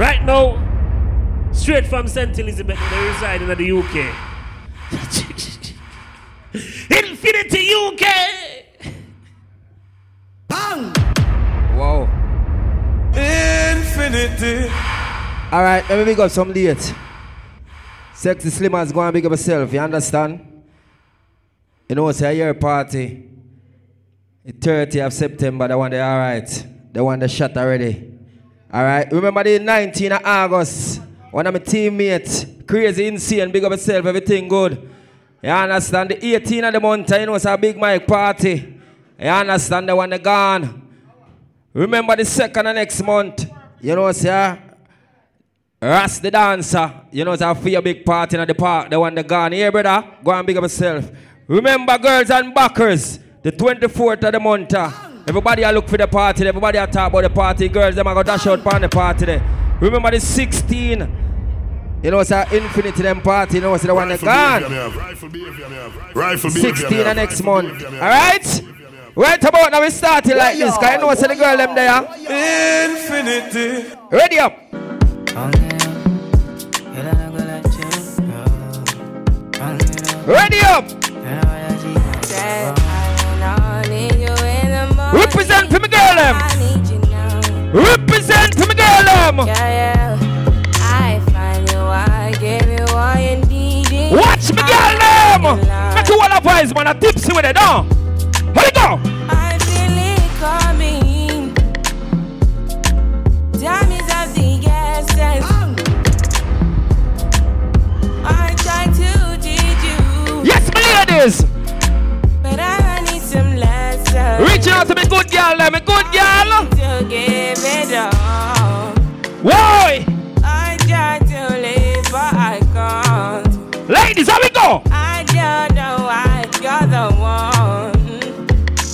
Right now, straight from St. Elizabeth, they reside in the UK. Infinity UK! Bang! Wow. Infinity. All right, let me big up some late. Sexy Slimmers, go and big up yourself, you understand? You know, it's a year party. The 30th of September, the one they all right. The one they shot already. All right, remember the 19th of August. One of my teammates, crazy, insane, big up yourself, everything good. You understand? The 18th of the month, you know, it's a big mic party. You understand? The one they gone. Remember the second of next month, you know, sir. Ras the dancer, you know, it's a for big party in the park, the one that gone here, brother. Go and big up yourself. Remember, girls and backers, the 24th of the month. Uh, Everybody I look for the party, everybody I talk about the party. Girls, them I go dash out on the party there. Remember the 16. You know, it's a infinity them party, you know, it's the one that gone. Rifle 16 the next month. Alright? Right about now we starting like this, cause you know it's the girl them there. Infinity. Ready up. Ready up. Represent me girl them. Represent me girl them. Watch me girl them. Not to all us, man. I tipsy with it, no. To me good girl, them, me good girl. to give it all. Why? I try to live, but I can't. Ladies, how we go? I don't know why you're the one.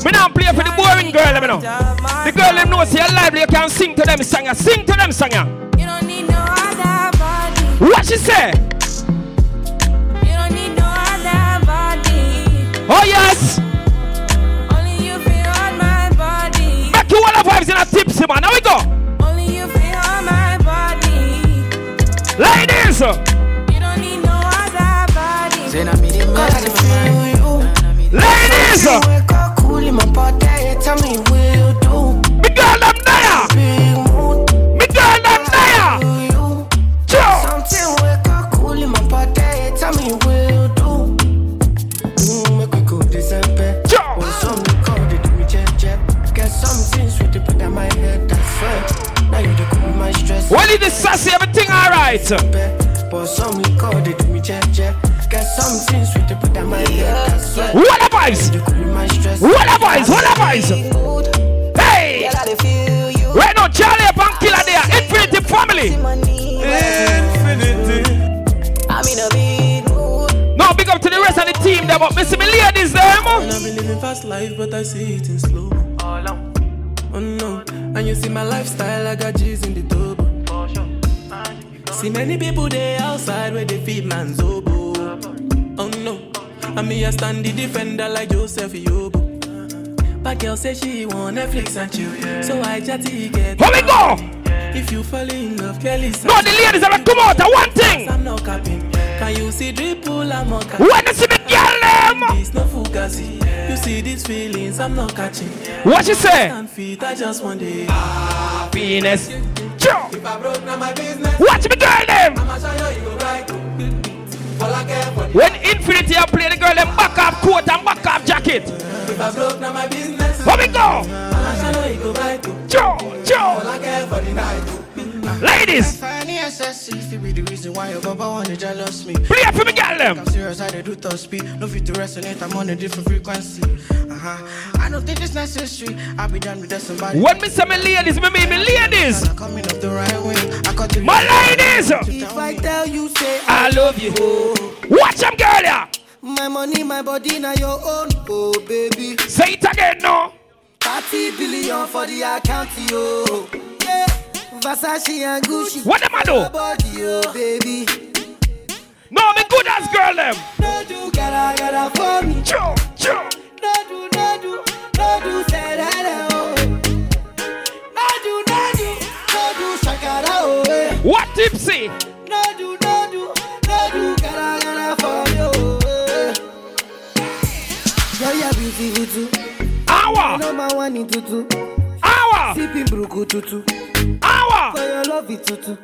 Me not play for the boring girl, them, you know. The girl them know say you lively, you can sing to them song, ya. sing to them song. ya. You don't need no other body. What she say? You don't need no other body. Oh yes. Vibes in a tipsy man. How we go? Only you feel on my body. Ladies. You don't need no other body. Ladies. Wake right. What a vibes? You cool my stress. What a vibes? What a vibes? Hey. Right now, Charlie up and Killer there. Infinity family. Infinity. No, big up to the rest of the team there, but missing me ladies there, man. I've been living fast life, but I see it in slow. Oh no, and you see my lifestyle, I got G's in the double. See many people there outside where they feed man's oboe. Oh no, and me I stand the defender like Joseph Yobo. But girl say she want Netflix and chill, so I chatty get. Here we go. If you fall in love, Kelly. No, the ladies have come out at one thing. I'm not capping. Can you see dripple? I'm not capping. When you see me girl them. It's no fugazi. You see these feelings, I'm not catching. What she say? And feet, I just want it. Ah, Venus. Joe. Business. Watch me girl them. You, you When Infinity I play the girl them back off coat and back off jacket. If I broke, my business. We go. You, you right. Joe. All I care for the night. Ladies. Funny SSC, if be the reason why your baba wanna jealous me. For me girl them. I'm serious, I do top speed. No fit to resonate, I'm on a different frequency. Uh-huh. I don't think it's necessary. I'll be done with that somebody. When me say me ladies, me me ladies. Coming up the right way. I cut the My ladies. If I tell you, say I love you. Watch them girl ya. my money, my body, now your own. Oh, baby. Say it again no. 30 billion for the account, yo. Versace and Gucci. What them I do? Body, oh, baby. No, me good as girl them. No do, gotta, gotta for me. Joe. Joe. No do, no do, no do, say that, oh. No do, no do, no do, shakara, oh, eh. What tipsy? No do, no do, no do, gotta, gotta for you. Girl, you're beautiful too. No man want it tutu. Hour. Sipping bruku tutu. Hour. For your love it tutu.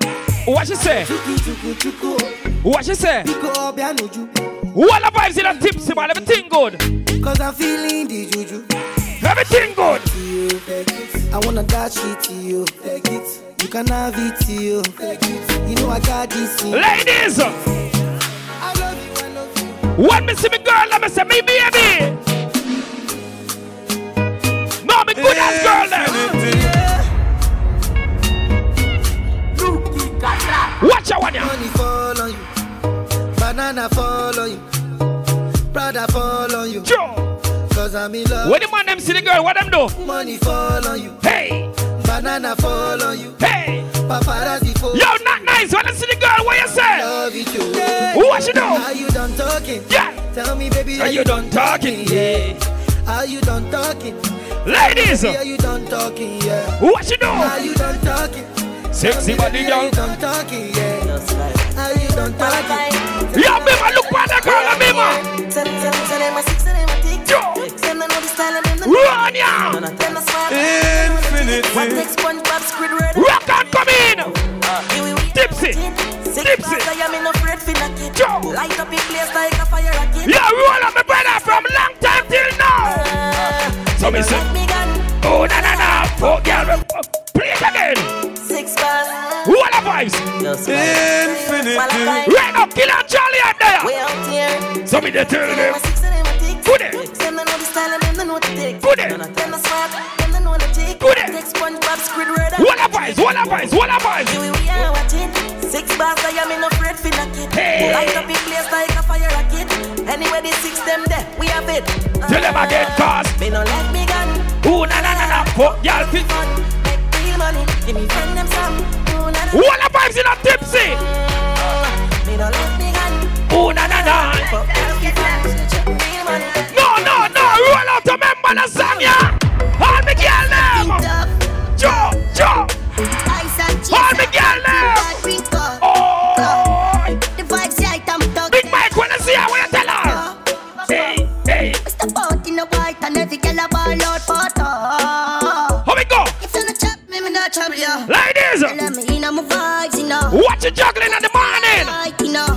What she say? Chuku chuku chuku. What she say? Pico up ya nuju. What the vibes in a tipsy man? Everything good. Cause I'm feeling the juju. Everything good. To you, take it. I wanna dash it to you. Take it. You can have it to you. Take it. You know I got this. Ladies. I love you, I love you. When me see me girl, let me say me baby. No, me good as girl then. Watch out one. Money fall on you. Banana fall on you. Prada fall on you. Joe. Cause I'm in love. When the man them see the girl, what them do? Money fall on you. Hey, Banana fall on you. hey. Paparazzi fall. Yo, not nice. When I see the girl, what you say? Love it too. What you do? Are you done talking? Yeah. Tell me, baby, Are you done talking? Yeah. Are you done talking? Ladies, Are you done talking? Yeah. what you do? Are you done talking? Sexy body, Are girl. you done talking? Yeah. Are you done talking? Yo, me man, look for the girl, me man. Yo, run ya. Rock and come in. Tipsy. Tipsy. Joe. Light up your place like a fire rocket. Yeah, roll up my brother from long time till now. So me say, A vibes. Valentine. Right now, kill and Charlie out there. out here. So me they tell Them them, a six and them a tick. Good day. Them they know the style and them they know the tick. Good day. Them a smart. Them they know the tick. Good day. A a a. Six bars, I am in for knock it. Hey. Light up the place like a fire rocket. Anyway, the six them there, we have it. Tell them again, ah. cause, Me no let me gun. oh na na na na, fuck. Fun, make real money. Give me friend them some. Ooh, na, na, a vibes what you juggling in the morning?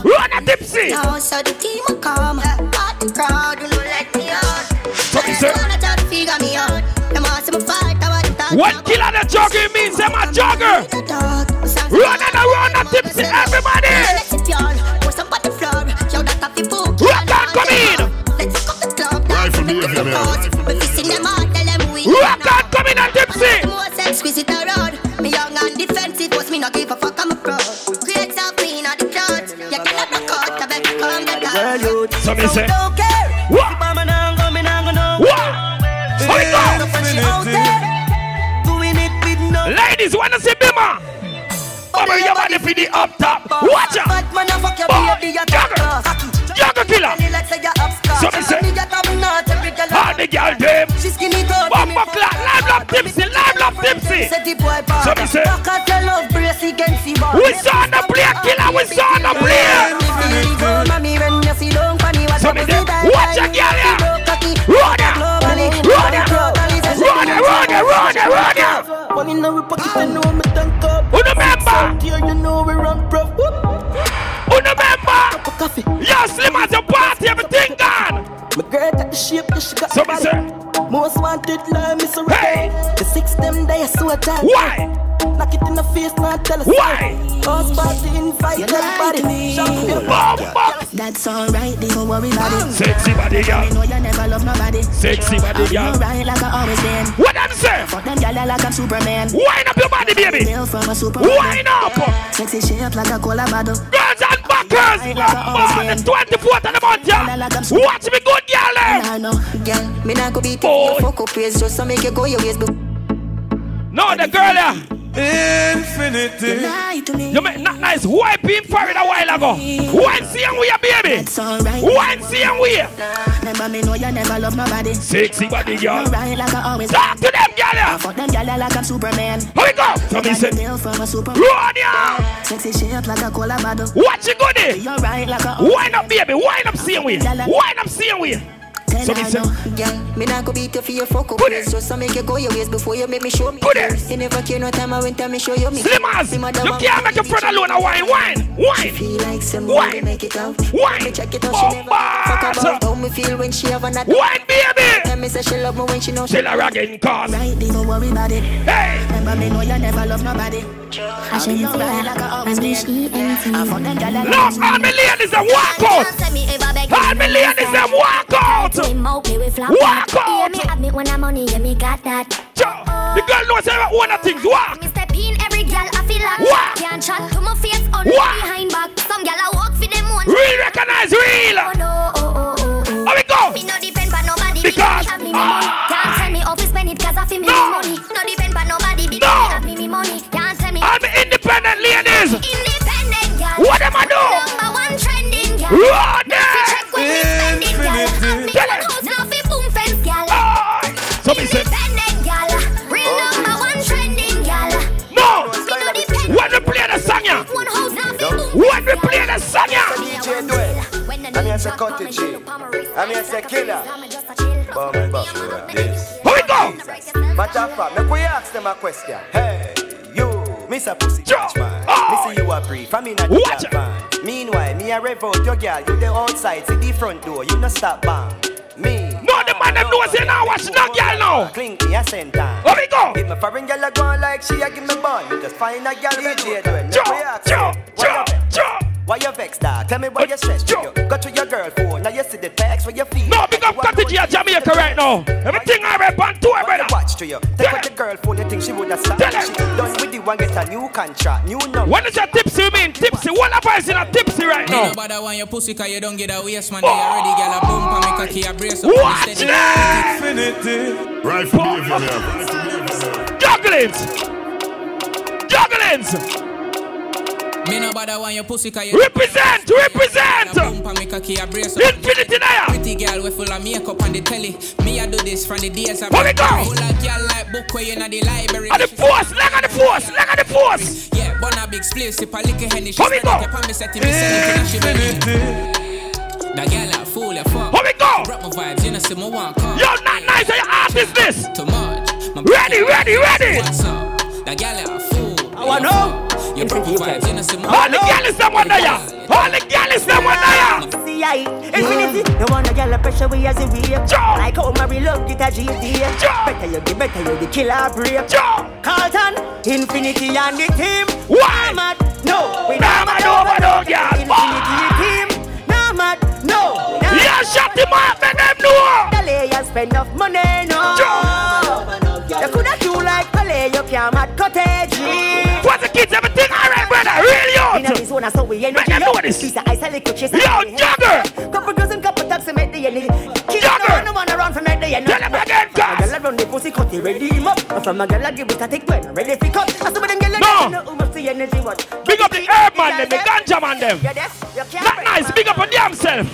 Run a tipsy. So the team will come, but the crowd will not let me out. So me say- Gonna try to figure me out. Them ask me fight, I want to. What killer the jogging means? I'm a jogger. Run and run a tipsy, everybody. Let's sit down, pour some on the floor. Yo, that coffee book. Rock on, come in. Let's fuck the club. Rifle Make behavior, it man. close. We fixing them out, tell them we Rock on, come in and tipsy. You So me say, don't care. What? If I'm an angle, me nah go what? How we Look go? when she out there, doing it with no. Ladies, wanna see Bima? Oh, Bubble your body for the up top. Watch out. Bad man, I fuck your Oh, baby, you juggle. got cocky. Jogger killer. Belly like say you upstart. So me say- Me get up not every girl. All the girl them. She skinny girl. Bumper clap, live love tipsy, live love tipsy. Say the boy bad. So me say- Back at your love brace against the bar. We saw the play killer, we saw the play. My girl got the shape, yeah, she got So the me body. say, Most wanted, like Miss Hey. The six them there, so tight. why? Knock it in the face, not tell us Why? Us party invite everybody. Champion. Bumper. That's alright, don't worry about it. Sexy body, Me girl. know you never love nobody. Sexy body, I'm girl. right like I always been. What them say? Fuck them gyal like I'm Superman. Wind up your body, baby. Hail from a super. Wind up. Sexy shape like a cola bottle. Girls and backers. On the 24th of the month, yeah. Watch me good, girl. eh? I know, girl. Me not go beat Boy. you. Fuck up ways just to make you go your ways. No, the girl, yeah. Infinity. Lie to me. You make not nice wiping for it a while ago. Wine see and we baby. That's alright. Wine see and we. Remember me know you never love nobody. Sexy body girl. Right like I always. Talk to them I girl. fuck them gyal like I'm Superman. How we go? So me Got say, from a super. run ya. Sexy shape like a cola bottle. Watch it goody. You're right like a. Wine up baby. Wine up see and we. Wine up see and Tell So say- no, girl. Me not go beat you for your fuck up ways. Just to make you go your ways before you make me show me. Put it. You never care no time I went time me show you me. Slimmers. You can't make to your friend alone a wine. Wine. Wine. Feel like some Wine. to make it out. Wine. Check it out, she never fuck about how me feel when she have another. Wine baby. Tell me say she love me when she know she Still a ragging cause. right. Don't worry about it. Hey. Remember me know you never love nobody. I Ashanti, be alright like I always been. H-E-N-T. I fuck them gyal like Look, all me ladies them walk out. All me ladies them walk out. Walk out. Yeah, me have me when I'm money, yeah, me got that. The girl knows how one of things oh, walk. Me step in every girl, I feel like What? Can't chat to my face, on What? behind back. Some girl I walk for them one. Real recognize real. Oh no, oh oh oh oh. How we go? Me no depend on nobody Because- because have me me money. Can't tell me how to spend it 'cause I feel me No. money. No depend on nobody because No. have me me money. Can't tell me All me independent ladies. independent girl. What am I do? Number one trending girl. Run Fi check when me spending girl. Have me Tell one it. house now fi boom fence girl. Aye. So me say, Independent girl. Real oh. number one trending girl. no. Me no depend When we play the song, yeah. one house now fi boom When we play the song, yeah. I'm here to cut the G. I'm here to killer. Bum this. How we go? Matter of fact, make we ask them a question. Hey, you, Mr. Pussy. Catch Man. Oh. Me see you a brief, I'm in a Watch it. Meanwhile, me a rev out your girl, you the outside, see the front door, you no stop bang. Me. No, the man them know say now watch no girl now. Clink me a time. How we go? If my foreign girl a go like she a give me bun, you just find a girl DJ Dwell. Make Joe, we ask Joe, them, why you vex? Joe. Why you vex, dog? Tell me why you stressed. Joe. You Go to your girl phone, now you see the text where you feel. No, big up Cottage at Jamaica right now. Everything I rap on tour, brother. Watch to you. Take out the girl phone, you think she would have stopped. Tell her. She done with the one, get a new contract, new number. When is your tipsy you mean? Tipsy. What up is in a tipsy right Me no now? bother want your pussy cause you don't get a waste man. They already get a bump and make a key a brace up. Watch Instead- that! Infinity. Rifle behavior, me have. Rifle behavior. Jugglings! Jugglings! Me no bother want your pussy cause you Represent! Represent! bump and make a key a brace up. Infinity there! Pretty girl we full of makeup on the telly. Me I do this from the days of How we go? Full of girl like book where you in the library. And the force! Leg on the force! Leg on the force! Yeah, bun a big split, sip a liquor henny. She How we stand go? up upon me, set me send it she ready. Infinity. That girl a fool, you fuck. How we go? Rock my vibes, you know see me want come. Yo, not nice, are you artist this? Too much. My Ready, ready, ready! What's up? That girl a fool. I wanna know. You my vibes, you know see me All the girl is them one there! All the girl is them one there! See, I infinity. No one girl a pressure we as a way. Joe. Like how Mary love get a GD. Better you the better you the killer break. Carlton, infinity and the team. Why? Mad, no. We Nah, mad over no girl. Infinity team. Nah, mad, no. Yeah, shut him up, let them know! the layers spend enough money, no. Real Inna youth! this one, so we ain't Make them know this. She's a ice, a liquor, she's Yo, Jagger! Couple girls and couple taxi make the end. Kill Jagger! no one around for make the end. Tell them again, A cuz! girl run the pussy cut it ready him up. And from a girl I give it a take when ready fi cut. And some of them girl No. no who must see energy what. Big up the herb man them, the ganja man them. Yeah, there. You can't nice, big up on themself.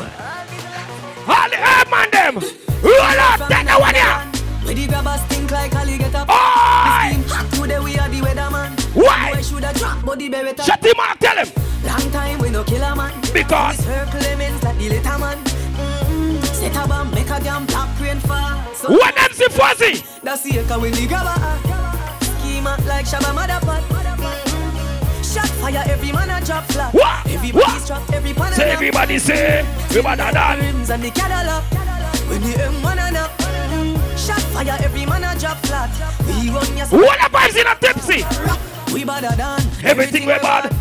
All the herb man them. Roll out, take the one here. Where the grabbers think like alligator. Oi! Steam hot today we are the weatherman. Why? Boy shoulda drop body beretta. Shut him up, tell him. Long time we no kill a man. Because- We circle lemons like the little man. Set a bomb, make a damn black rain fall. So see fuzzy? that's the echo when the grabber. Schema like Shabba Motherpot. Mm-mm. Shot fire, every man a drop flat. What? Everybody What? strap, every pan Say everybody say, everybody done. rims and the Cadillac. When the M1 and up, mm, shot fire, every man a drop flat. We run your What the vibes in a tipsy? We badder than Everything we bad.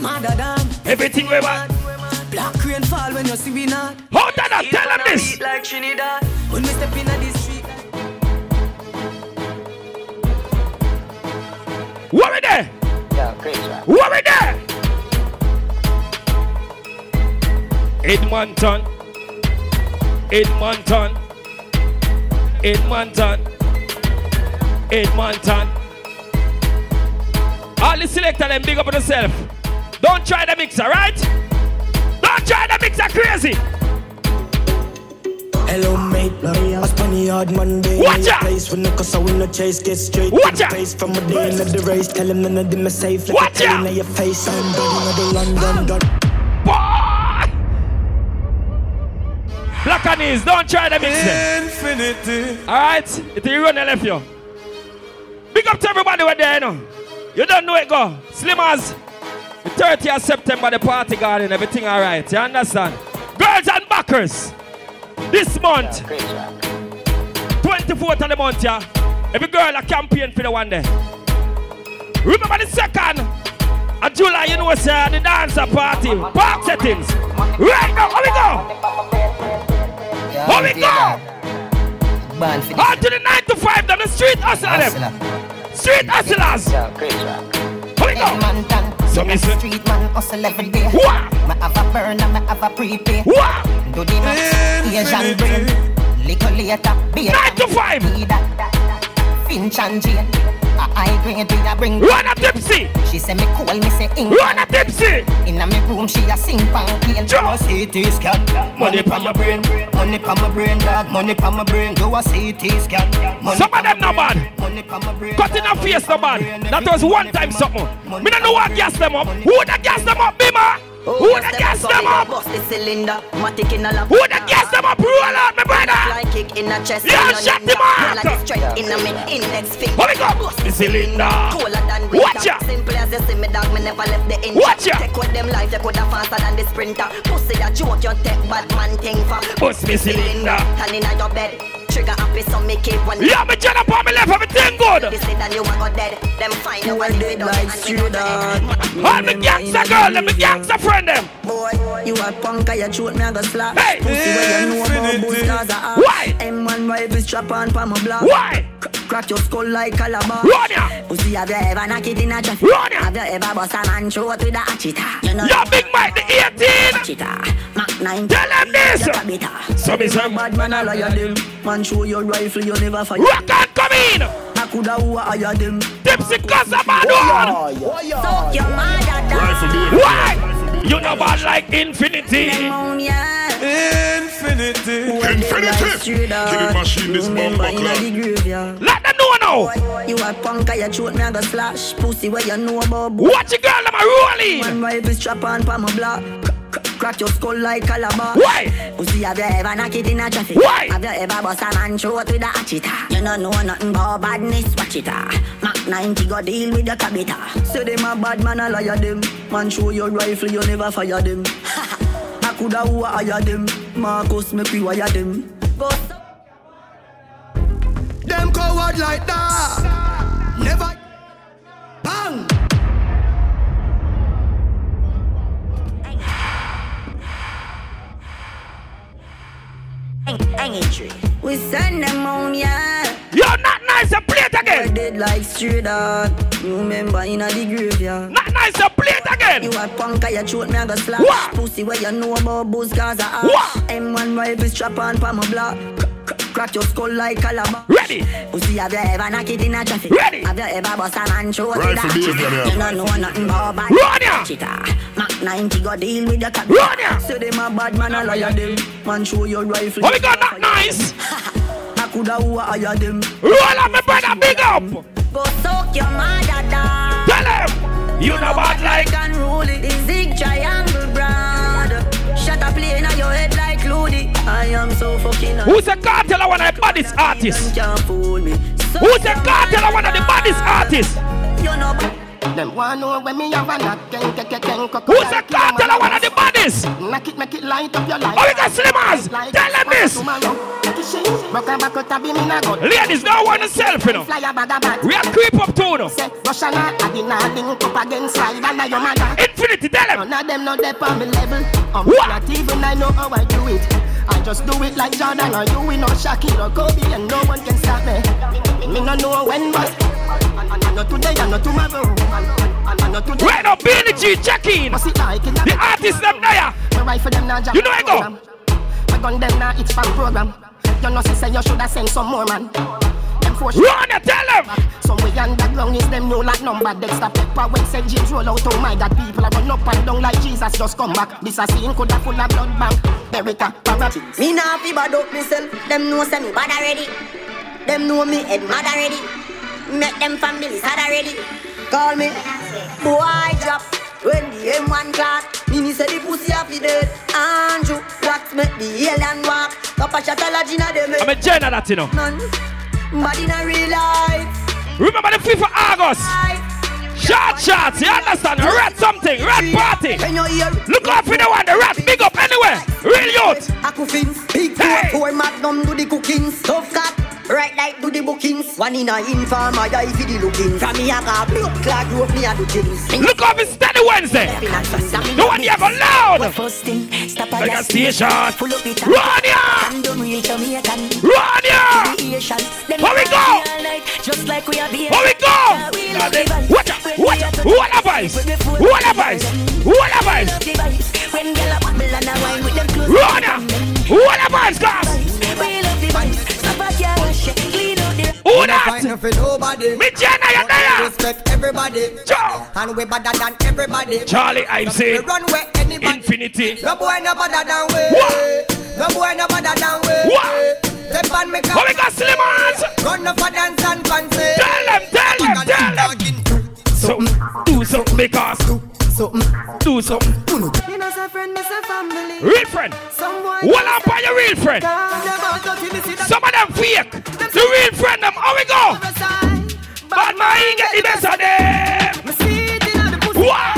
Madder than Everything we bad. black rain fall when you see we not. How did I tell him this? Beat like Trinidad. When we step in the street, What we there? Yeah, crazy. right? What we there? Edmonton. Edmonton. Edmonton. Edmonton. All the selector them big up on yourself. Don't try the mixer, right? Don't try the mixer crazy. Hello, mate. I spun the hard Monday. Watch out. Place for no cause I win no chase. Get straight Watch out. the face from a day into the race. Tell him none of them are safe. Like Watch out. in your face. I'm dirty, not the London dot. Boy! Black and knees, don't try the mixer. Infinity. Alright? It will run the left you. Big up to everybody who there, you know. You don't know it, go. Slimmers. The 30th of September, the party garden, everything alright. You understand? Girls and backers. This month. 24th of the month, yeah. Every girl a campaign for the one day. Remember the second of July, you know, sir, the dancer party, park settings. Right now, how we go? How we go? On to the 9 to 5, down the street hustler, them. Street hustlers. How we go? So me say, Street man hustle every day. What? Me have a burn and me have a prepay. What? Do the max, Asian brain. Little later, be Nine to five. Finch and Jane. High grade we a bring. Run a tipsy. She say me cool, me say ink. Run a tipsy. Inna me room, she a sing pan. Do a CT scan. Money pa my brain. Money pa my brain, dog. Money pa my brain. Do a CT scan. Money Some of them no bad. Money pa my brain. Cut in a face no bad. That was one time something. Me don't know what gas them up. Who the gas them up, Bima? Oh, Who the gas them up? Bust the cylinder, matic in a lap. Who the gas them up? Roll out, my brother. Fly kick in a chest. Yeah, shut out. Roll like a straight in a me index finger. How we go? Bust The cylinder. Cooler than Watch ya. Simple as you see me dog, me never left the inch. Watch ya. Take with them life, they coulda faster than the sprinter. Pussy a joke, you take bad man thing for. Bust me cylinder. Turn inna your bed. Trigger happy, so me keep one. Yeah, me jump up on me left, everything good. This is that you a go dead. Them find you a dead like straight All me gangster girl, them me gangster friend them. Boy, you a punk, I shoot me a go slap. Hey. Pussy where you know about boost cause I have. Why? M1 rifle strap on pa my block. Why? Crack your skull like calabar. Run ya. Pussy have you ever knock it in a traffic? Run ya. Have you ever bust a man throat with a achita? You know Yeah, Big Mike, the 18. achita. Mac 9. Tell them this. You a. Uh, so me say, Bad man a liar them. Man show your rifle, you never fire. rock and come in. I coulda who a hire them. Tipsy cause a bad one. Suck your mother down. Rifle me. Why? You know bad like infinity. Pneumonia. Infinity. Infinity. Killing machine, this Remember bumper inna the club. graveyard. Let them know now. You a punk, I shoot me a go slash. Pussy where you know about boo. Watch the girl, them a rolling. One rifle strap on pa my block. Crack your skull like a calabar. Why? Pussy have you ever knock it in a traffic? Why? Have you ever bust a man throat with a achita? You don't know nothing about badness, watch it ah. Mac 90 go deal with the cabita. Say them a bad man, a liar them. Man show your rifle, you never fire them. I coulda who hire them. Marcus make we wire them. Go Them coward like that. Never. Bang. Hang it tree. We send them on, yeah. You're not nice to play it We're again. dead like straight dog. You remember in a the graveyard. Not nice to play it again. You a punk, I shoot me a go slash. What? Pussy where you know about booze cause I have. What? M1 rifle strap on pa my block. C- c- Crack your skull like calabar. Ready? Pussy have you ever knock it in a traffic? Ready? Have you ever bust a man throat with a Rifle beef, hatchet? yeah, You yeah. don't know nothing about bad. Run ya. Cheetah. Mac 90 go deal with the cat. Run ya. Say them a bad man, a liar them. Man show your rifle. Oh, we got not nice. I coulda who a hire them. Roll up, my brother, big up. Go soak your mother down. Tell him. You know bad like. can rule it. The zig triangle brand. Shut up, play in your head like Ludi. I am so fucking. Who's the cartel one of the baddest artists? Can't fool me. Who's the cartel one of the baddest artists? You know, Them want know when me have a knock, ken, ken, ken, ken, Who's the cartel one of the baddest? Knock it, make it light up your life. Oh, we got Slimmers. Tell them this. Rock and back out a beam in a gun. Ladies, don't want to self, you know. Fly a bag of bat. We are creep up to no. Russian a a dinner up against slide under your mother. Infinity, tell them. None of them know they on me level. I'm What? not even I know how I do it. I just do it like Jordan or you, we know Shaquille or Kobe, and no one can stop me. Me no know when, but and, and, and and and, and, and. Right now, Billy G, check in. The artists them there. You know I go. My gun them now, it's fan program. You know, say, you shoulda send some more, man. And. Run it, tell them. Some way underground is them know like number. Dexter Pepper when St. James roll out. Oh my God, people are run up and down like Jesus just come back. This a scene coulda full of blood bank. Erica, Parati. Me nah fi bad up myself. Them know say me bad already. Them know me head mad already. Make them families sad already. Call me boy drop when the M1 class. Mini say the pussy a the dead. Andrew wax make the alien walk. Papa shot a lodge inna them I'm a general that, you know. man. Bad in a real life. Remember the 5th of August. Short shots, you understand? Red something, red party. Look out for the one, the rat big up anywhere. Real youth. Hey. four magnum do the cooking. Tough cat, right like do the bookings. One in a inform, I die for the looking. From me a got blood clot, you me a do things. Look up, it's steady Wednesday. The one ever loud. Stop Like a station. Pull up it Run ya! And don't real Jamaican. Run ya! Where we go? Just like we are being. Where we go? Watch out, watch out. Who are the boys? Nobody. Me Jenna, you there? Respect everybody. Joe. And we better than everybody. Charlie, I'm We saying run where anybody. infinity. No boy no better than we. What? No boy no better than we. What? Step on me What we got, Slimmers? Run up for dance and fancy. Tell them, tell them, tell them. Something, do something because. Do something. Me no say friend, me say family. Real friend. Someone What up on your real friend? Some of them fake. The real friend, them. How we go? Bad man, he get the best of them. What?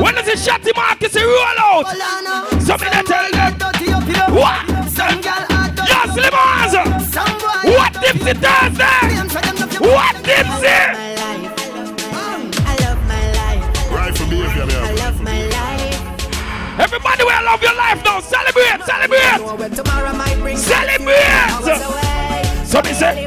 When does the shotty Marcus he roll out? Something that tell them. What? Yes, Slimmers. What Tipsy Thursday? What Tipsy? Rifle behavior there. Everybody will love your life now. Celebrate, celebrate. Celebrate. So they say,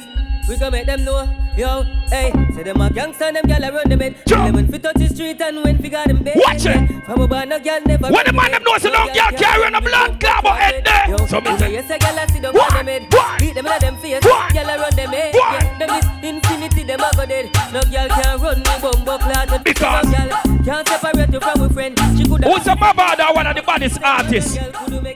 We go make them know, yo, hey. Say them a gangster, them gyal a run them head. Them when fi touch the street and when fi got them bed. Watch it. From a bar, no gyal never. When the man them know say no girl carry on a blood clot but head there. Eh? So me say, Yes, a gyal a sit down on them head. Beat them in them face. Gyal a run them head. Yeah, them is infinity, them a go dead. No gyal can run me bumbo clot. Because- no gyal can't separate you from a friend. She coulda. Who's a Mavado, one of the baddest artists?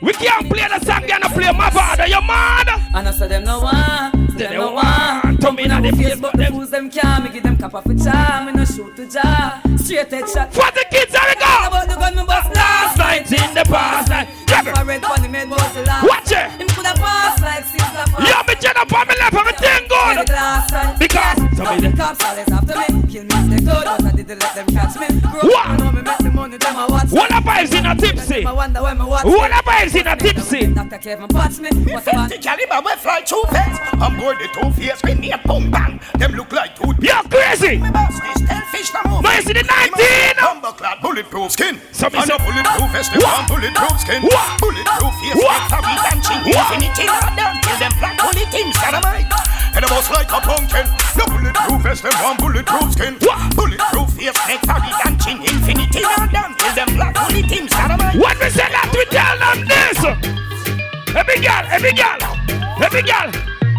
We can't play the song and play Mavado, you mad? And I said them no one, They them don't no want to me in the face, but them fools them can't make it them cap off a charm. Me no shoot to jar, straight head shot. For the kids, we go. About the gun me bust last night in the past night. If I red funny man was the last. Watch it. Him coulda pass like Caesar pass. Yeah, me jet up on me left, everything good. Every glass and Because- yeah, Somebody- the cops always after me. Kill me if they could, but I didn't let them catch me. Grow What? Up, you know the money, them a watch me. What up is in a tipsy? I wonder why me watch What me. up is in a tipsy? Dr. Kevin patch me. What's about Fifty caliber we fly two face. I'm board the two face with me a boom bang. Them look like two. You're crazy. Me boss this no more. No, the 19. Bumbo clad bulletproof skin. So me and a bulletproof vest them on bulletproof skin. Bulletproof face. What? Dancing. What? Infinity down till them black bullet teams dynamite. And a boss like a pumpkin. No bulletproof vest them on bulletproof skin. What? Bulletproof face. Make Fabi dancing. Infinity down till them black bullet teams dynamite. When we say that, we tell them this. Every girl, every girl, every girl,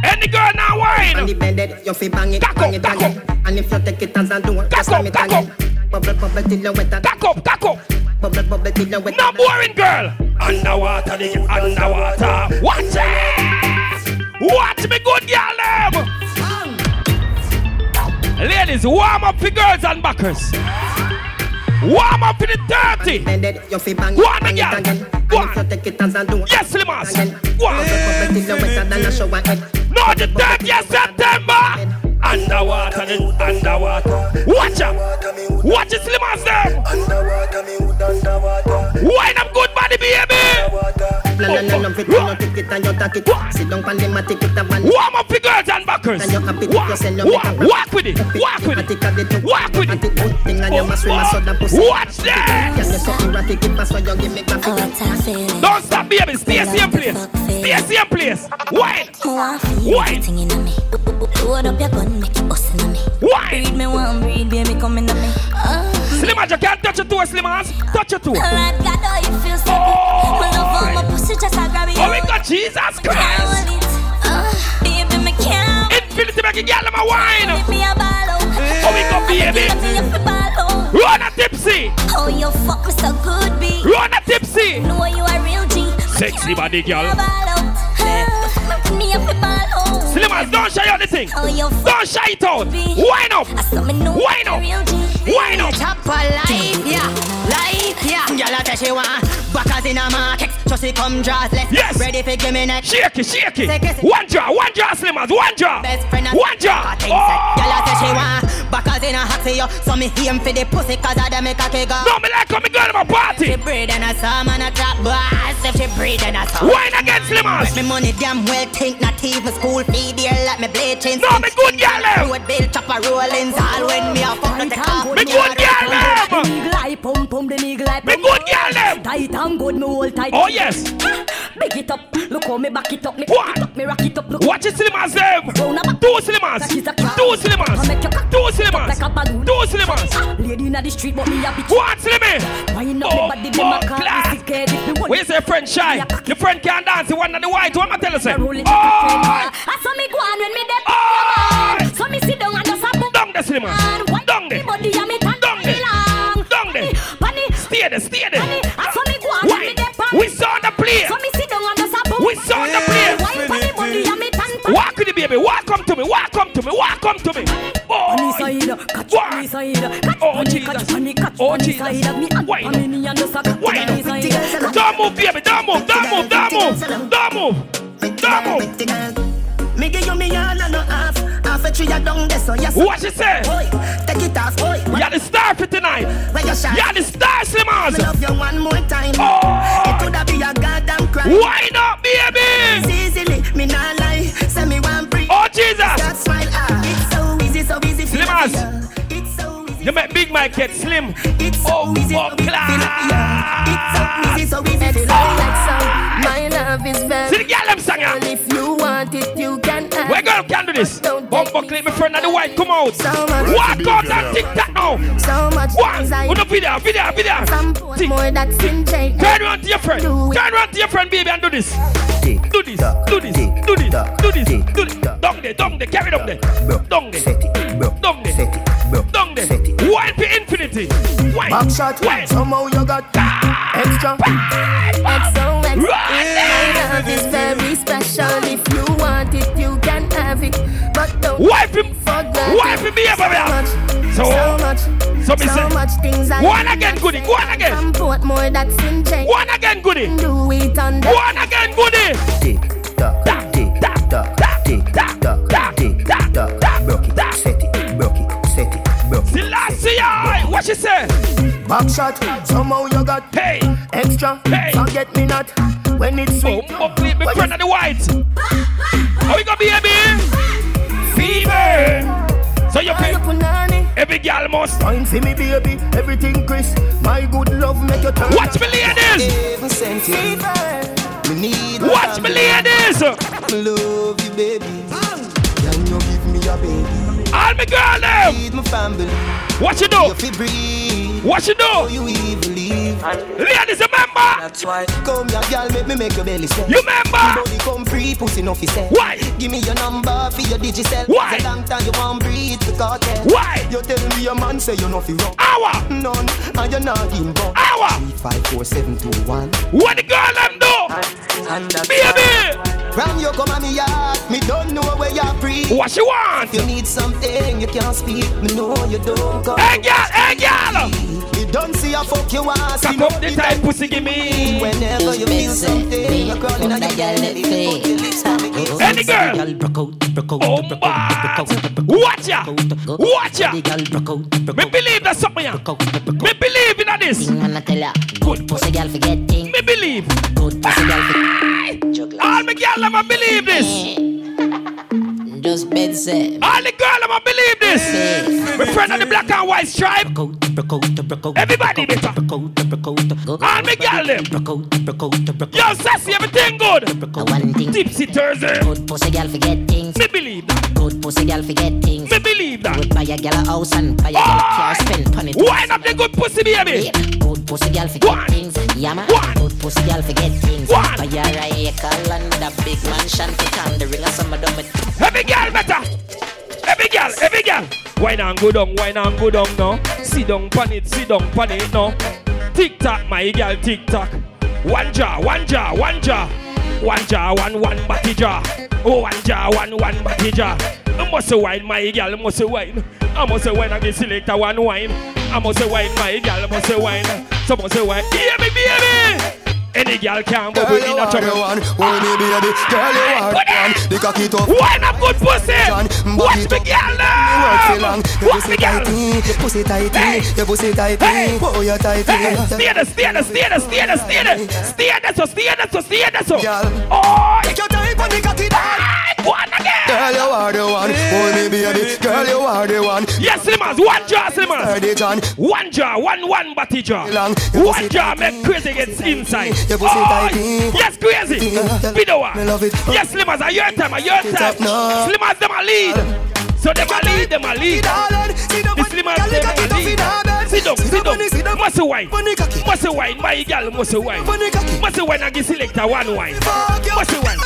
any girl now On wine. the bed, you fi bang it, Cock bang up, it cock again. And if you take it as a do it, Cock just up, slam it cock again. Bubble, bubble till you wet. Cock up, cock up. Bubble, bubble till you wet. No boring girl. Underwater, they get underwater. Watch it. Watch me good girl them. Ladies, warm up the girls and backers. Warm up for the 30. Bended, you fi Go on, bang girl. it again. Go And take it as a do it, Yes, Slimmers. again. Go on. Bubble, bubble till you wetter than a shower head. No, the 30th September. Underwater, then underwater. Watch out. Watch it, Slimmers them. Wine up good body, baby. na na na no fit no take it and you take it. Sit down on the mat, take it a van. Warm up the girls and backers. And you happy Walk, you send you walk, make a walk with it, walk with it, walk with it. Good thing and you must swim a soda pussy. Watch Can you this. something ratty keep us you give me coffee. Don't stop, baby. Stay same place. Stay same place. Wine. Wine. Load up your gun, make it bust in me. Wine. Breed me one, breed, baby, come in me. Uh, Slimmers, you can't touch your toe, Slimmers. Touch your toe. Alright, God, how you feel so good. My love on my pussy, just a grab it. Oh, we got Jesus Christ. Uh, baby, me can't. Infinity make a girl them a wine. Me a ball. Oh, we got baby. Let me a ball out. Run a tipsy. Oh, you fuck me so good, B. Run a tipsy. Know you a real G. Sexy body girl. Ball. Me a ball out. Slimmers, don't shy out the thing. Don't shy it out. Wine up. Wine up. Wine up. Top for life, yeah. Life, yeah. Girl, I tell she want backers in a market. So she come draws left. Yes. Ready for give me next. Shake it, shake it. it. One jaw, one jaw, Slimmers, one jaw. Best friend and One jaw. Girl, Oh. I tell she want backers in a hot yo. So me aim for the pussy cause I dem make a kick No, me like how me girl them my party. If She breathe and a some and a trap boss. If she breathe and a some. Wine again, Slimmers. Me money damn well think not even school fee dear like me bleaching. No, me good girl eh? them. Road bill chopper rolling all when me a fuck the take off. Me good girl eh? them. Eagle eye, pump, pump, the eagle eye. Me good girl them. Tight and good, me hold tight. Oh, yes. Big it up, look how me back it up, me What? cock it up, me rock it up, look. Watch it, Slimmers them. Round about. Two Slimmers. That is a crowd. Two Slimmers. Balloon. Two Slimmers. Lady inna the street, but me a bitch. What, Slimmy? Wine up Oh, body, them a call me class. sick head if me want. Where's your friend Shy? Your friend can't dance. The one on the white. What am I telling you? Oh, side, Oh, Jesus. catch panny, catch Oh, Jesus. side. Me and Wine. panny and just a catch Wine. panny side. don't move, baby. Don't move. Don't move. Don't move. Don't move. Don't move. Me give you me all and no half. Half a tree a down there, so yes. What she say? Oi, take it off, oi. You're the star for tonight. Where you shine? You're the star, Me Slimmers. love you one more time. Oh. It coulda be a goddamn crime. Wine up, baby. It's easily, me not lie. Say me one breathe. Oh, Jesus. That smile, ah. It's so easy, so easy. feel You make Big Mike get slim. It's so Oh, easy, oh, so easy, feel like. It's so easy, so easy. feel like ya. My love is very. See the girl them sing ya. If you want it, you can Where girl can do this? Don't Bumper clip, my friend, and the white come out. So much. Walk out and TikTok now. so much anxiety. Put the video, video, video. Some more that's in jail. Turn around to your friend. Turn around to your friend, baby, and do this. Do this, do this, do this, do this, do this. Down there, down there, carry. Down there, down there, down there. Wine for infinity. Wine, Back shot, wine. somehow you got ah. extra. XOX. Right. My love is very special. If you want it, you can have it. But don't Wipe him, forget wipe him, baby. so much, So, so much, so me so say, much things I Go on again, goody, go on again. Some put more that's in jail. One again, goody. Do it on the One again, goody. Tick tock, tick tock, tick tock, tick tock. Broke it, Selassie, aye. what she say? Back shot, somehow you got Hey, extra. Hey. Forget me not when it's oh, sweet. up clip, my friend of the white. How we gonna be, baby? Fever. So you feel punani. every girl must Fine for me, baby. Everything Chris. My good love make you turn. watch me, ladies. Heaven sent you. Me need my Watch me, family. ladies. Love you, baby. Can you give me your baby? All me girl them. Need my family. What you do? What you do? you evil leave. Ladies, remember? That's why. Come here, girl, make me make your belly swell. You remember? Body come free, pussy no fi sell. Why? Give me your number for your digicel. Why? It's a long time you want breathe the cartel. Why? You tell me your man say you no fi wrong. Hour, None, and you're not in wrong. hour. Three, five, four, seven, two, one. What the girl them do? And that's Baby, Ram you come at me yard, me don't know where you're free. what she want? If you need something, you can't speak. Me know you don't come. Hey, girl, hey, girl. You don't see a fuck you want. Cock up the tight pussy, give me. Whenever you feel something, you're crawling on your belly. Put your lips on me. Any girl. Oh, bad. Watch ya. Watch ya. Me believe that something ya. Me believe in this. Thing I'ma tell ya. Good. Pussy girl forget thing. Me believe. Good All the girl, I'ma believe this. Just bed set. All the girl, I'ma believe this. My friend of the black and white stripe. Everybody better. All the girl them. Yo, sassy, everything good. Tipsy Thursday. Good pussy girl forget things. Me believe that. Good pussy girl forget things. Me believe that. Good buy a girl a house and buy a girl a car spend it. Wind up the good pussy, baby. Pussy girl forget things. Yeah man. Good pussy girl forget things. Buy a acre land a big mansion to on the ring of some of them. Every girl better. Every girl, every girl. Wine and go down, wine and go down now. Sit down pan it, sit down pan it now. Tick tock, my girl, tick tock. One jaw, one jaw, one jaw. One jaw, one, one body jaw. Oh, one jaw, one, one body jaw. I must say wine, my girl, I must say wine. I must say wine, I get select a one wine. I must say wine, my girl, I must say wine. So must say wine. Yeah, me baby. Any girl can bubble Girl, in a trouble. one, hold me baby. Girl, you are the one. The cocky tough. Wine up good pussy. Watch me girl Me work for long. Your Watch me girl. your pussy tighty, your pussy tighty. Oh, you tighty. Stay there, stay there, stay there, stay there, stay there. Stay there, so stay there, so stay there, so. Girl, Oh, take your time on the cocky. One again. Girl, you are the one, hold me baby. Girl, you are the one. Yes, Slimmers, one jaw, Slimmers. One jaw, one, one body jaw. One jaw make crazy gets inside. Oh, yes, crazy. Yeah. Be the one. Me love it. Yes, Slimmers, are your time, are your time. Slimmers, them a lead. So them a lead, them a lead. The Slimmers, them a lead. Sit down, sit down. Must wine. Must wine, my girl, must wine. Must wine and give selector one wine. Must wine.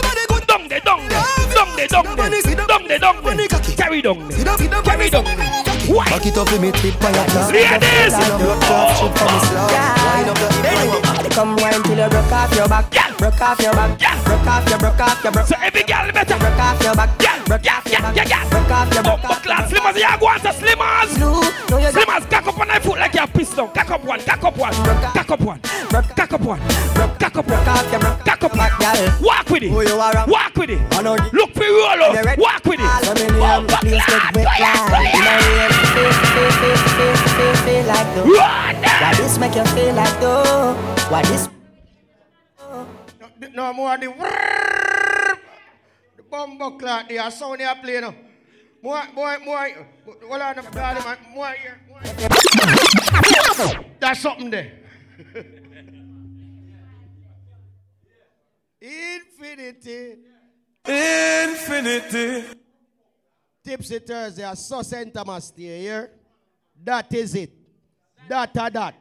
Down there, down there. Down there, down there. Down there, down there. Carry down there. Carry down there. Why? Back it up with me tip on your top. Ladies! Line up your top, shit for me slow. Line up your hip. Come wine till you broke off your back. Broke off your back. Broke off your, broke off your, broke So every girl better. broke off your back. Yeah, yeah, yeah, yeah, yeah. Broke off your, broke Bumper off class, slimmers, yeah, go on to slimmers. No, you Slimmers, cock up on my foot like you're pistol. Cock up one, cock up one, cock up one, cock up one, cock up one, off your, broke cock up one. girl. Walk with Who you are, it, um, walk with it. I know the- Look for roll You up, ready? walk with it. Like though. Run Why this make you feel like though? Why this? No more the the bumbo clock they are sound they are playing now. More more more hold on darling man more here. That's something there. Infinity. Infinity. Tipsy Thursday, I saw St. Thomas Day here. That is it. That or that.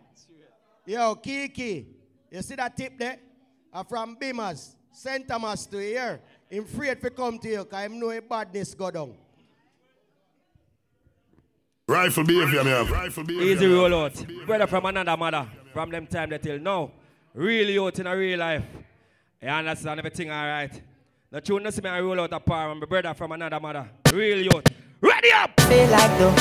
Yo, Kiki, you see that tip there? Uh, from Beamers, St. Thomas to here. I'm afraid to come to you because I know a badness go down. Rifle behavior, me have. Rifle behavior. Easy me have. roll out. Brother from another mother. From them time they till now. Really out in a real life. You understand everything alright. The tune no see me I roll out a par my brother from another mother. Really out. Ready up! Feel like though.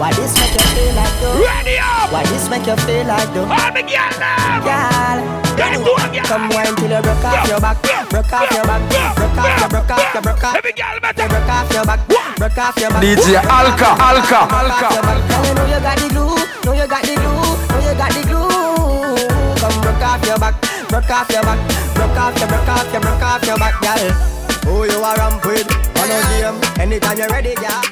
Why this make you feel like though? Ready up! Why this make you feel like though? All the girl now! Girl, Get to a girl! come wine till you broke off your back. Broke off your back. Broke off your, broke off your, broke off. Every girl better! Broke off your back. Broke off your back. DJ Alka, Alka, Alka. Girl, you know you got the glue. Know you got the glue. Know you got the glue. Come broke off your back. Broke off your back. Broke off your, broke off your, broke off your back, girl. Who you are ramp with? On a game. Anytime you're ready, girl.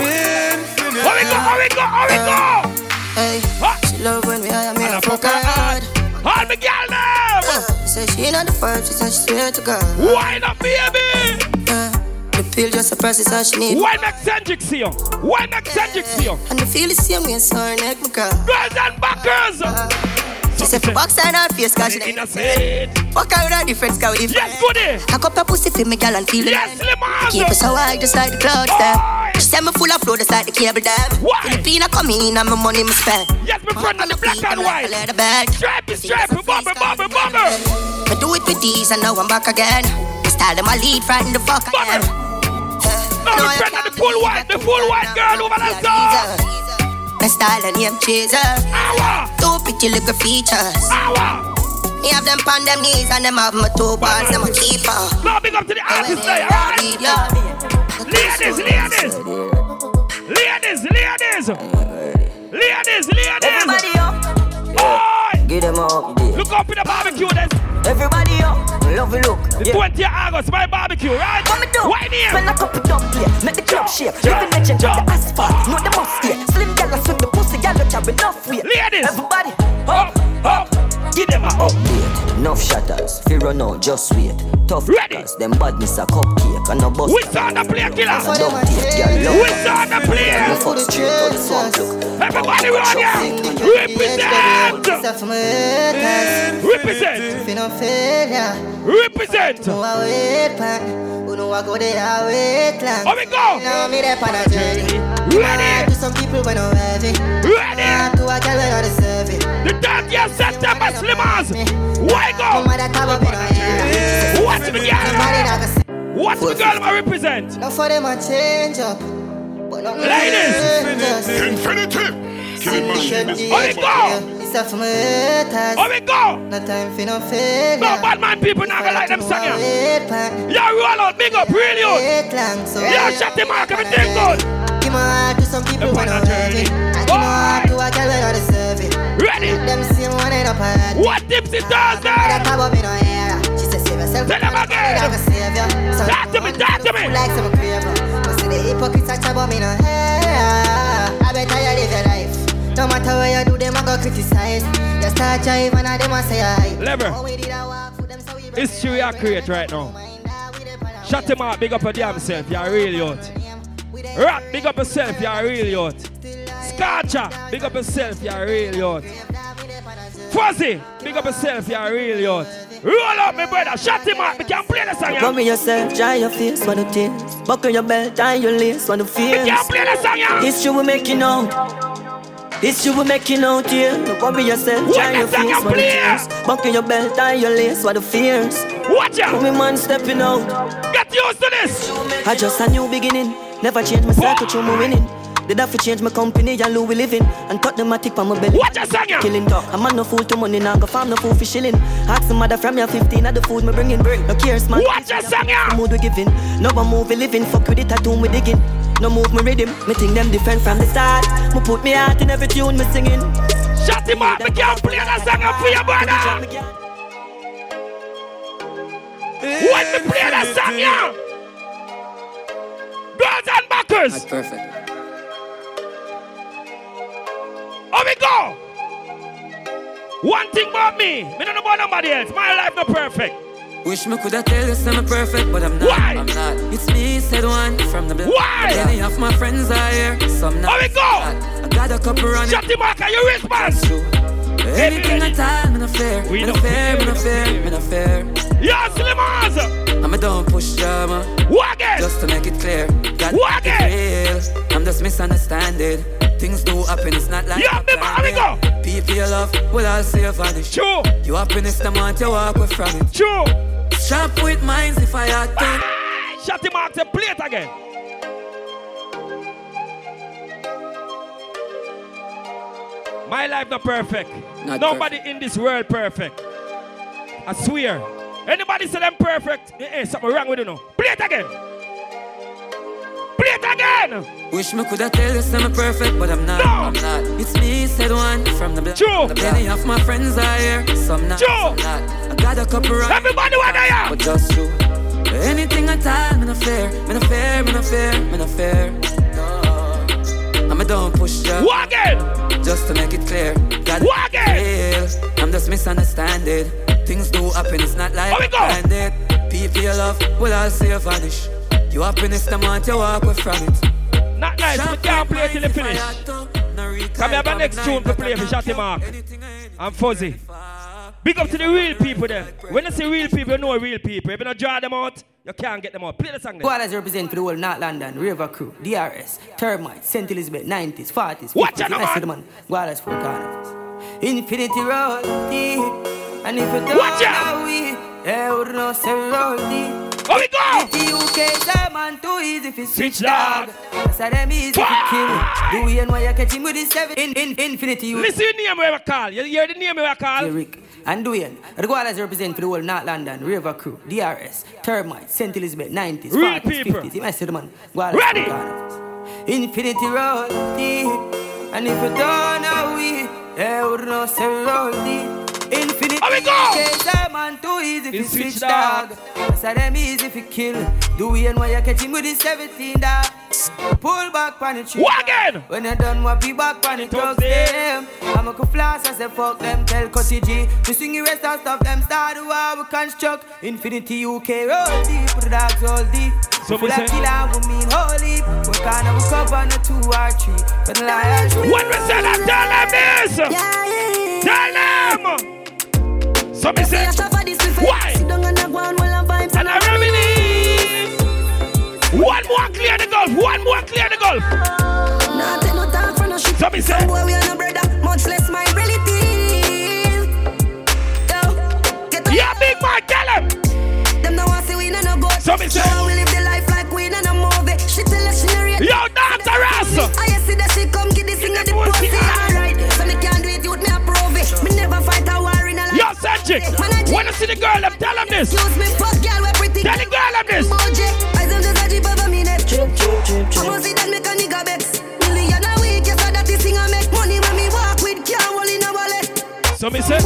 Infinity. How we go, how we go, how we go! Hey, Huh? she love when we are me And I a fuck her fuck her hard. All the girl now! Say she not the first, she said she swear to God. Wine up, baby! Yeah, the pill just a process all she need. Wine eccentric see you. Wine eccentric see you. And the feel the same way, so her neck my girl. Girls and backers! She said for box in her face, cause she In a seat. Fuck her with her different scout if Yes, goody! I up her pussy for me, girl, and feel it. Yes! Keep it so high, just like the clouds there. She said me full of flow, just like the cable dam. Why? Filipina come in and my money me spend. Yes, my friend on the black and white. Strap strap bubble, bubble, bubble. I do it with these and now I'm back again. The style of my lead, frighten the fuck I am. Now my friend on the full white, the full white girl over there, sir. My style and name chaser. Two pretty little features. Me have them on them knees and them have my two balls, them a keeper. Now big up to the artist there, alright? Ladies, ladies. Ladies, ladies. Ladies, ladies. Everybody up. Boy, Get them up, yeah. look up in the barbecue then. Everybody up, love you look. The 20th August, my barbecue, right? What me do? Why near? Spend a couple dump here, make the club shake. Living legend, the asphalt, know the must here. Slim gal, I swing the pussy, gal, you carry enough weight. Ladies, Everybody, up, up. give them a update. Enough shatters, fear run out, just wait. Tough Ready. cause them badness a cupcake and a bust. We saw the play killer. And a dump tape, gal, We saw the play. Me fuck straight out the front, look. Everybody run here. Represent. Represent. If you failure, Represent. no I wait pan. Who know I go there, I wait long. How we go? Now me there on a journey. Ready. To some people when I'm heavy. Ready. To a girl when I deserve. The 30th September Slimmers. Why No go? matter how big I am. What's the girl? What's the girl I represent? No for them I change up. But not Ladies. Infinity. Killing machine is How we go? It's up for my we go? No time for no failure. No bad man people not gonna like them song ya. Wait pan. Yeah, roll out, big up, real youth. Wait long, so Yeah, shut the mark, everything good. Give my heart to some people when I'm a heavy. And give my heart to a girl when I deserve it. Ready? Them same one up. What tipsy That Thursday? top up in her hair. She said save yourself. Tell them again. I'm a savior. Some Talk to me, talk to me. people Like some craver. But see the hypocrites a chop up in hair. I better you live your life. No matter where you do, them I go criticize. You start jive and I them I say hi. Lever. How we did I walk for them so we History I create right now. Shut him out, big up your damn self, you're a real youth. Rat, big up yourself, you're a real youth. Scorcher, big up yourself, you're a real youth. Fuzzy, big up yourself, you're a real youth. Roll up, my brother, shut him out, we can play the song. yeah. Cover yourself, dry your face, what the tears. Buckle your belt, tie your lace, what the We fears. can play the song, yeah. History we making out. History we making out here. No cover yourself, dry your face, you what the tears. Buckle your belt, tie your lace, what the fears. Watch out. When man stepping out, Get used to this. I just a new beginning. Never change my circle, through my winning. Did have to change my company and Louis living and cut the matic on my belly. Watch your song, yeah. Killing talk. I'm no fool to money, now go farm no fool for shilling. Ask some mother from your 15 of the food me bringing. Bring No cares, man. Watch your song, yeah. The mood we giving. No one move we living. Fuck with the tattoo we digging. No move me rhythm. Me think them different from the start. Me put me heart in every tune me singing. Shut him up, we can't play the song yeah, for your brother. When we play the song, yeah. Girls and backers. perfect. How we go? One thing about me, me don't know about nobody else. My life not perfect. Wish me coulda tell you I'm perfect, but I'm not. Why? I'm not. It's me, said one from the block. Why? Many of my friends are here, some not. How we go? I got a couple running. Shut the mark on your wristband. Anything I time, me no fair. We Me no don't fair, me no fair, me no fair. Yeah, Slimmers. I'm a don't push drama. Just to make it clear. Walk make it real. I'm just misunderstanding. Things do happen, it's not like Yeah, I me, we go. People you love will all see you vanish. True. You happiness, the want you walk away from it. True. Sharp with minds if I had to. Ah, Shut the mark, say play it again. My life not perfect. Not Nobody in this world perfect. I swear. Anybody say them perfect? Eh, eh, something wrong with you now. Play it again. Play it again. Wish me coulda tell you I'm perfect, but I'm not. No. I'm not. It's me, said one from the block. True. Many of my friends are here, some not. True. Some not. I got a couple right. Everybody wanna hear. But just true. Anything I tell, me no fair, me no fair, me no fair, me no fair. No. I'm a don't push job. Walk it. Just to make it clear. God Walk it. real. I'm just misunderstanding. Things do happen, it's not like How we go? I planned it. People you love will all see you vanish. You happiness, the want you walk away from it. Not nice. We can't play till you finish. Come Come here, my next tune to play for Shotty Mark. I'm fuzzy. Big up to the real people there. When you say real people, you know real people. If you don't draw them out, you can't get them out. Play the song Go then. as represent for the whole North London, River Crew, DRS, Termite, St. Elizabeth, 90s, 40s, 50s. Watch out, the rest of the man. man. Go as four corners. Infinity roll deep, and if you don't Watch out. know we, they would know say we roll deep. How we go? The UK say man too easy for switch dog. dog. So them easy to kill. Do we and why you catch him with the seven in, in infinity you Listen the name we call. You hear the name we call? Rick and Dwayne. Regardless represent for the whole North London, River Crew, DRS, Termite, St. Elizabeth, 90s, Real 40s, people. 50s. You must say the man. Go Ready? on. Infinity deep. And if you don't know we, they would know say we deep. Infinity we go. Can't say man too easy to switch switch dog. dog. Say them easy to kill. Do we and why you catch him with the 17 dog. Pull back on trigger. What again? When you done what be back on the thugs them. I'm a go floss I say fuck them tell Cutty G. To sing the rest and stuff them start the war we construct. Infinity UK roll deep. Put the dogs all deep. So of say- killer we mean holy. We can't we cover no two or three. But the lions When we say that, tell them this. Tell them. So me say, why? And I reminisce. One more clear the gulf. One more clear the gulf. Nah, take no talk for no shit. So me say, Some boy we are no brother, much less my relative. Life. Yo, Sanjik. When you see the girl, them tell them this. Excuse me, fuck girl, we pretty. Tell the girl them this. Boje, I them just a jeep over me neck. Trip, trip, trip, trip. I'ma see that make a nigga vex. Million a week, yes, I this thing I make money when me walk with can't in a wallet. So me say,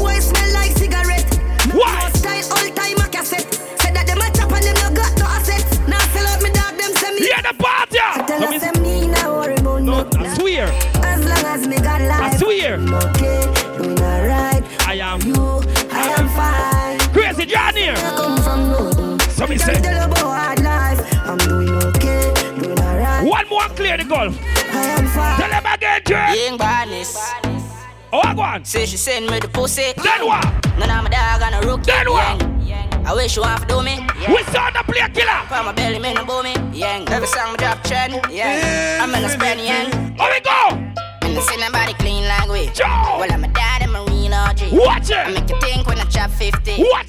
Oh, I go on. Say she send me the pussy. Then what? None of my dog and a rookie. Then what? Yang. I wish you want to do me. We saw the play killer. Put my belly, me no boo me. Yang. Every song drop trend. Yang. I'm in a spend yang. How we go? And the nobody clean language. Joe. Well, I'm a dad and marine OG. Watch it. I make you think when I chop 50. Watch